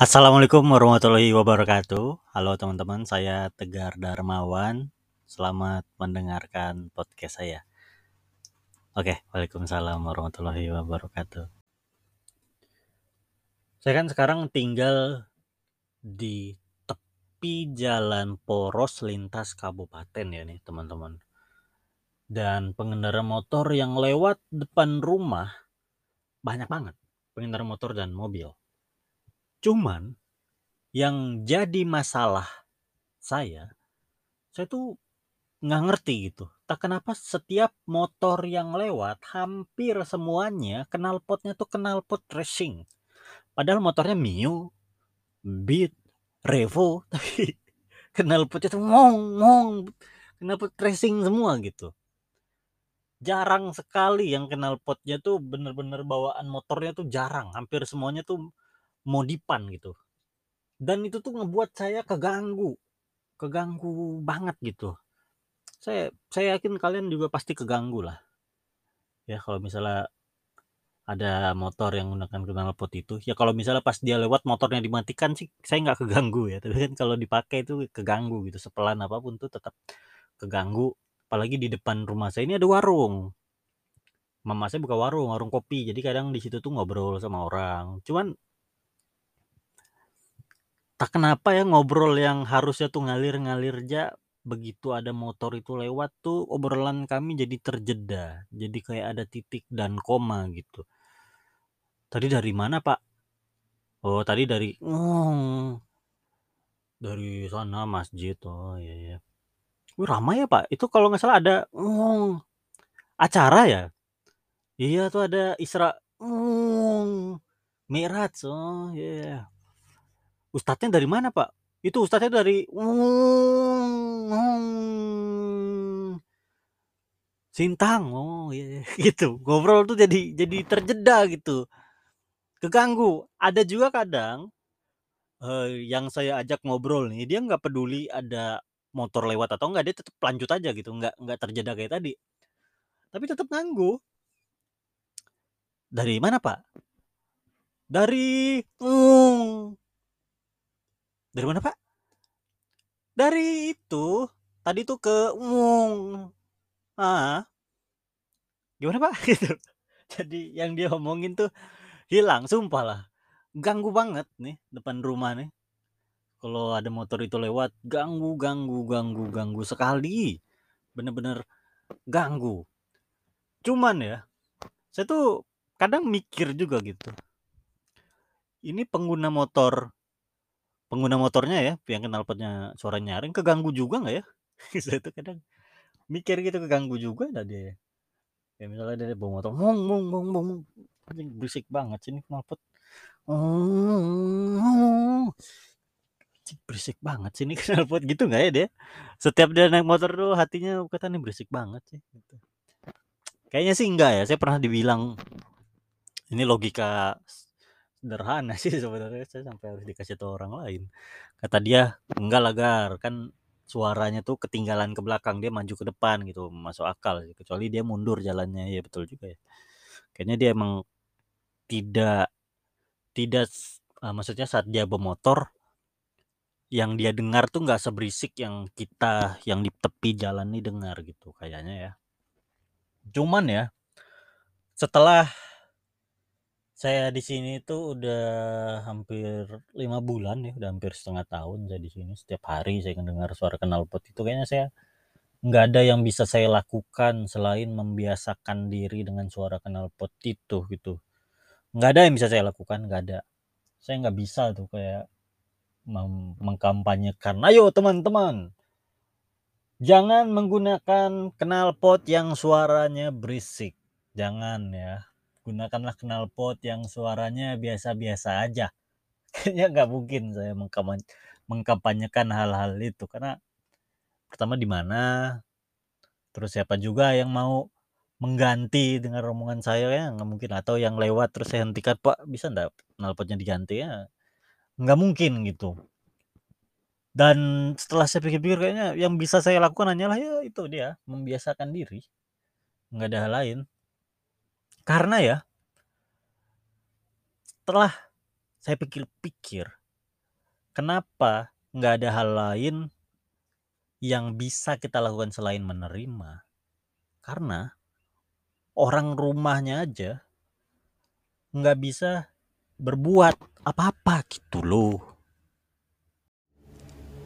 Assalamualaikum warahmatullahi wabarakatuh. Halo teman-teman, saya Tegar Darmawan. Selamat mendengarkan podcast saya. Oke, Waalaikumsalam warahmatullahi wabarakatuh. Saya kan sekarang tinggal di tepi jalan poros lintas kabupaten ya nih teman-teman. Dan pengendara motor yang lewat depan rumah banyak banget. Pengendara motor dan mobil. Cuman yang jadi masalah saya, saya tuh nggak ngerti gitu. Tak kenapa setiap motor yang lewat hampir semuanya knalpotnya tuh knalpot racing. Padahal motornya Mio, Beat, Revo, tapi knalpotnya tuh ngong ngong knalpot racing semua gitu. Jarang sekali yang knalpotnya tuh bener-bener bawaan motornya tuh jarang. Hampir semuanya tuh modifan gitu. Dan itu tuh ngebuat saya keganggu. Keganggu banget gitu. Saya saya yakin kalian juga pasti keganggu lah. Ya kalau misalnya ada motor yang menggunakan knalpot itu, ya kalau misalnya pas dia lewat motornya dimatikan sih saya nggak keganggu ya. Tapi kan kalau dipakai itu keganggu gitu. Sepelan apa pun tuh tetap keganggu. Apalagi di depan rumah saya ini ada warung. Mama saya buka warung, warung kopi. Jadi kadang di situ tuh ngobrol sama orang. Cuman tak kenapa ya ngobrol yang harusnya tuh ngalir-ngalir aja begitu ada motor itu lewat tuh obrolan kami jadi terjeda jadi kayak ada titik dan koma gitu. Tadi dari mana pak? Oh tadi dari oh, dari sana masjid. Oh iya ya Wih, ramai ya pak? Itu kalau nggak salah ada oh, acara ya? Iya tuh ada Isra oh, Mi'raj. Oh iya yeah. Ustadznya dari mana pak? Itu ustadznya dari Sintang, oh iya, gitu. Ngobrol tuh jadi jadi terjeda gitu, keganggu. Ada juga kadang uh, yang saya ajak ngobrol nih, dia nggak peduli ada motor lewat atau enggak, dia tetap lanjut aja gitu, nggak nggak terjeda kayak tadi. Tapi tetap ganggu. Dari mana pak? Dari um, dari mana pak? Dari itu tadi tuh ke Wong. Ah. Gimana pak? Gitu. Jadi yang dia omongin tuh hilang, sumpah lah. Ganggu banget nih depan rumah nih. Kalau ada motor itu lewat, ganggu, ganggu, ganggu, ganggu sekali. Bener-bener ganggu. Cuman ya, saya tuh kadang mikir juga gitu. Ini pengguna motor pengguna motornya ya yang knalpotnya suara nyaring keganggu juga nggak ya? Saya tuh kadang mikir gitu keganggu juga ada dia ya? Misalnya dia bawa motor mong mong mong mong berisik banget sini knalpot. Oh, berisik banget sini knalpot. Gitu nggak ya dia? Setiap dia naik motor tuh hatinya kata nih berisik banget sih gitu. kayaknya sih enggak ya saya pernah dibilang ini logika sederhana sih sebenarnya. Saya sampai harus dikasih tahu orang lain. Kata dia enggak lah gar. Kan suaranya tuh ketinggalan ke belakang. Dia maju ke depan gitu masuk akal kecuali dia mundur jalannya. Ya betul juga ya. Kayaknya dia emang tidak tidak uh, maksudnya saat dia bermotor yang dia dengar tuh nggak seberisik yang kita yang di tepi jalan nih dengar gitu kayaknya ya. Cuman ya setelah saya di sini tuh udah hampir lima bulan ya, udah hampir setengah tahun saya di sini. Setiap hari saya mendengar suara knalpot itu kayaknya saya nggak ada yang bisa saya lakukan selain membiasakan diri dengan suara knalpot itu gitu. Nggak ada yang bisa saya lakukan, nggak ada. Saya nggak bisa tuh kayak mengkampanyekan, ayo teman-teman, jangan menggunakan knalpot yang suaranya berisik. Jangan ya gunakanlah knalpot yang suaranya biasa-biasa aja. Kayaknya nggak mungkin saya mengkampanyekan hal-hal itu. Karena pertama di mana, terus siapa juga yang mau mengganti dengan rombongan saya ya? Nggak mungkin. Atau yang lewat terus saya hentikan pak bisa nggak knalpotnya diganti ya? Nggak mungkin gitu. Dan setelah saya pikir-pikir kayaknya yang bisa saya lakukan hanyalah ya itu dia membiasakan diri. Nggak ada hal lain karena ya, setelah saya pikir-pikir, kenapa nggak ada hal lain yang bisa kita lakukan selain menerima? Karena orang rumahnya aja nggak bisa berbuat apa-apa gitu loh.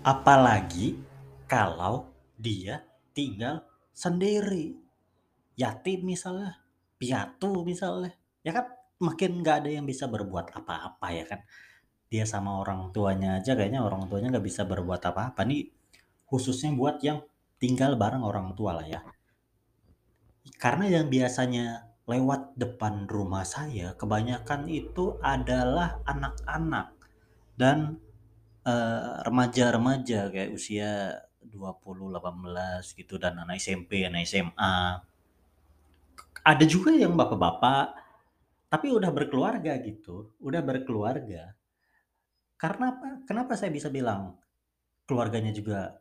Apalagi kalau dia tinggal sendiri. Yatim misalnya, piatu misalnya. Ya kan makin nggak ada yang bisa berbuat apa-apa ya kan. Dia sama orang tuanya aja kayaknya orang tuanya nggak bisa berbuat apa-apa. Nih khususnya buat yang tinggal bareng orang tua lah ya. Karena yang biasanya lewat depan rumah saya kebanyakan itu adalah anak-anak dan eh, remaja-remaja kayak usia 20, 18 gitu dan anak SMP, anak SMA. Ada juga yang bapak-bapak tapi udah berkeluarga gitu, udah berkeluarga. Karena apa? Kenapa saya bisa bilang keluarganya juga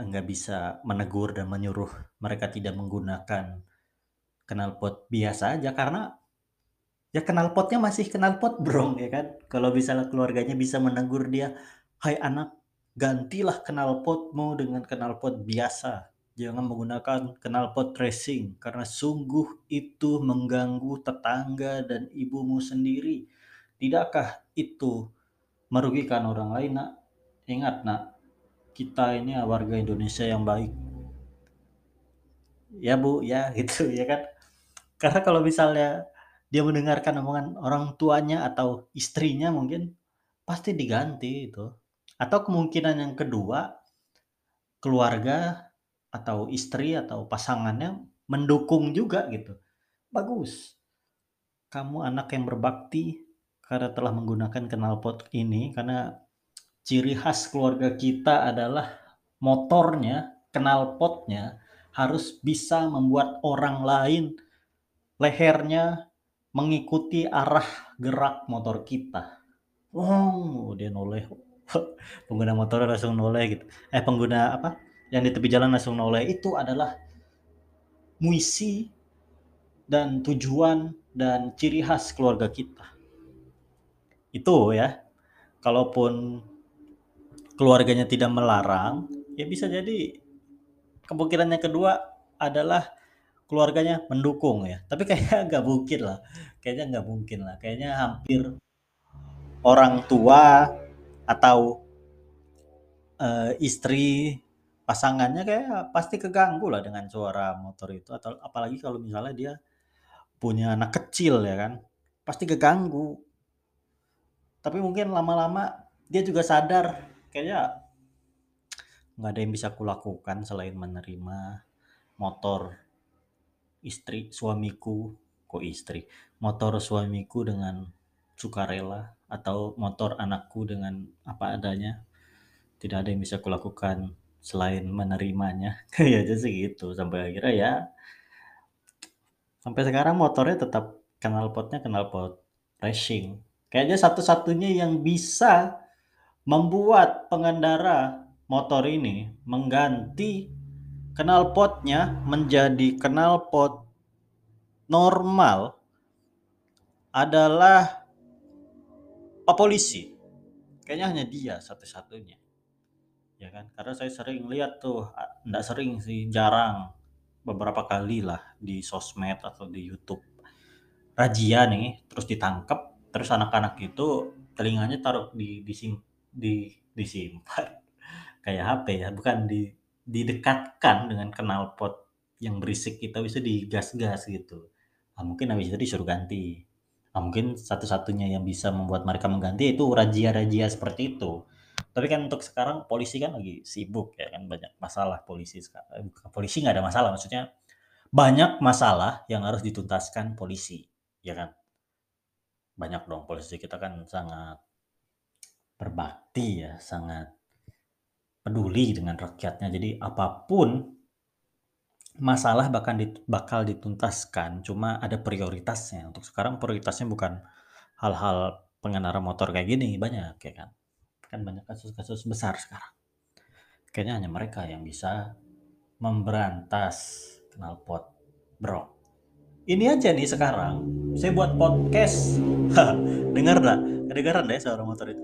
nggak bisa menegur dan menyuruh mereka tidak menggunakan knalpot biasa aja karena ya knalpotnya masih knalpot brong ya kan. Kalau misalnya keluarganya bisa menegur dia, "Hai anak, gantilah knalpotmu dengan knalpot biasa. Jangan menggunakan knalpot racing karena sungguh itu mengganggu tetangga dan ibumu sendiri. Tidakkah itu merugikan orang lain, Nak? Ingat, Nak, kita ini warga Indonesia yang baik." Ya, Bu, ya gitu ya kan. Karena kalau misalnya dia mendengarkan omongan orang tuanya atau istrinya mungkin pasti diganti itu. Atau kemungkinan yang kedua keluarga atau istri atau pasangannya mendukung juga gitu. Bagus. Kamu anak yang berbakti karena telah menggunakan knalpot ini karena ciri khas keluarga kita adalah motornya, knalpotnya harus bisa membuat orang lain lehernya mengikuti arah gerak motor kita. Oh, dia noleh. pengguna motor langsung noleh gitu. Eh, pengguna apa? Yang di tepi jalan langsung noleh. Itu adalah muisi dan tujuan dan ciri khas keluarga kita. Itu ya. Kalaupun keluarganya tidak melarang, ya bisa jadi kemungkinan yang kedua adalah keluarganya mendukung ya. Tapi kayaknya nggak mungkin lah. Kayaknya nggak mungkin lah. Kayaknya hampir orang tua atau uh, istri pasangannya kayak pasti keganggu lah dengan suara motor itu atau apalagi kalau misalnya dia punya anak kecil ya kan pasti keganggu. Tapi mungkin lama-lama dia juga sadar kayaknya nggak ada yang bisa kulakukan selain menerima motor istri suamiku. Kok istri? Motor suamiku dengan sukarela atau motor anakku dengan apa adanya. Tidak ada yang bisa kulakukan selain menerimanya kayak aja sih gitu sampai akhirnya ya sampai sekarang motornya tetap kenal potnya kenal pot racing kayaknya satu-satunya yang bisa membuat pengendara motor ini mengganti knalpotnya menjadi knalpot normal adalah Polisi. Kayaknya hanya dia satu-satunya. Ya kan? Karena saya sering lihat tuh, enggak sering sih, jarang beberapa kali lah di sosmed atau di YouTube. Razia nih, terus ditangkap, terus anak-anak itu telinganya taruh di disim, di disimpan kayak HP ya, bukan di didekatkan dengan knalpot yang berisik kita bisa digas-gas gitu. Nah, mungkin habis itu disuruh ganti. Nah, mungkin satu-satunya yang bisa membuat mereka mengganti itu razia-razia seperti itu. Tapi kan untuk sekarang polisi kan lagi sibuk ya kan banyak masalah polisi sekarang. Polisi nggak ada masalah maksudnya banyak masalah yang harus dituntaskan polisi, ya kan? Banyak dong polisi kita kan sangat berbakti ya, sangat peduli dengan rakyatnya. Jadi apa pun masalah bahkan dit, bakal dituntaskan, cuma ada prioritasnya. Untuk sekarang prioritasnya bukan hal-hal pengendara motor kayak gini banyak ya kan. Kan banyak kasus-kasus besar sekarang. Kayaknya hanya mereka yang bisa memberantas knalpot bro. Ini aja nih sekarang saya buat podcast. Dengar dah, kedengaran deh suara motor itu.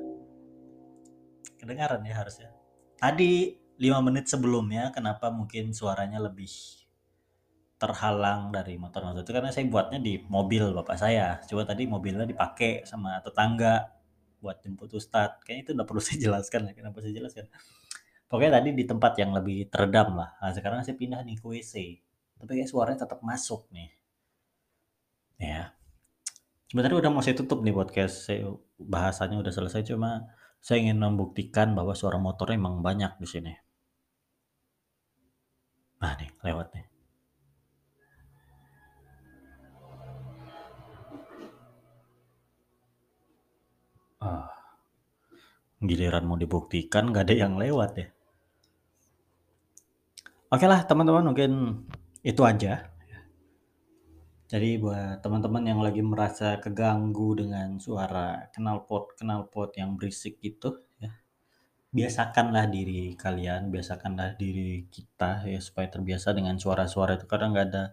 Kedengaran ya harusnya. Tadi 5 menit sebelumnya kenapa mungkin suaranya lebih terhalang dari motor-motor itu karena saya buatnya di mobil bapak saya. Coba tadi mobilnya dipakai sama tetangga buat jemput ustad. Kayaknya itu udah perlu saya jelaskan ya. Kenapa saya jelaskan? Pokoknya tadi di tempat yang lebih teredam lah. Nah, sekarang saya pindah nih ke WC. Tapi kayak suaranya tetap masuk nih. Ya. Sebenarnya udah mau saya tutup nih podcast. Saya bahasanya udah selesai cuma saya ingin membuktikan bahwa suara motornya emang banyak di sini. Nah nih, lewat nih. Ah. Giliran mau dibuktikan nggak ada yang lewat ya. Oke lah teman-teman mungkin itu aja. Jadi buat teman-teman yang lagi merasa keganggu dengan suara knalpot knalpot yang berisik gitu ya, biasakanlah diri kalian, biasakanlah diri kita ya supaya terbiasa dengan suara-suara itu karena nggak ada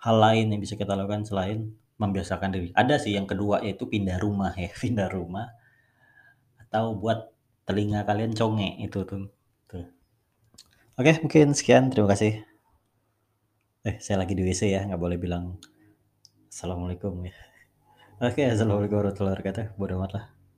hal lain yang bisa kita lakukan selain membiasakan diri. Ada sih yang kedua yaitu pindah rumah ya, pindah rumah atau buat telinga kalian conge itu tuh. tuh. Oke, mungkin sekian. Terima kasih. Eh, saya lagi di WC ya, nggak boleh bilang Assalamualaikum ya. Oke, Assalamualaikum warahmatullahi wabarakatuh. Bodoh amat lah.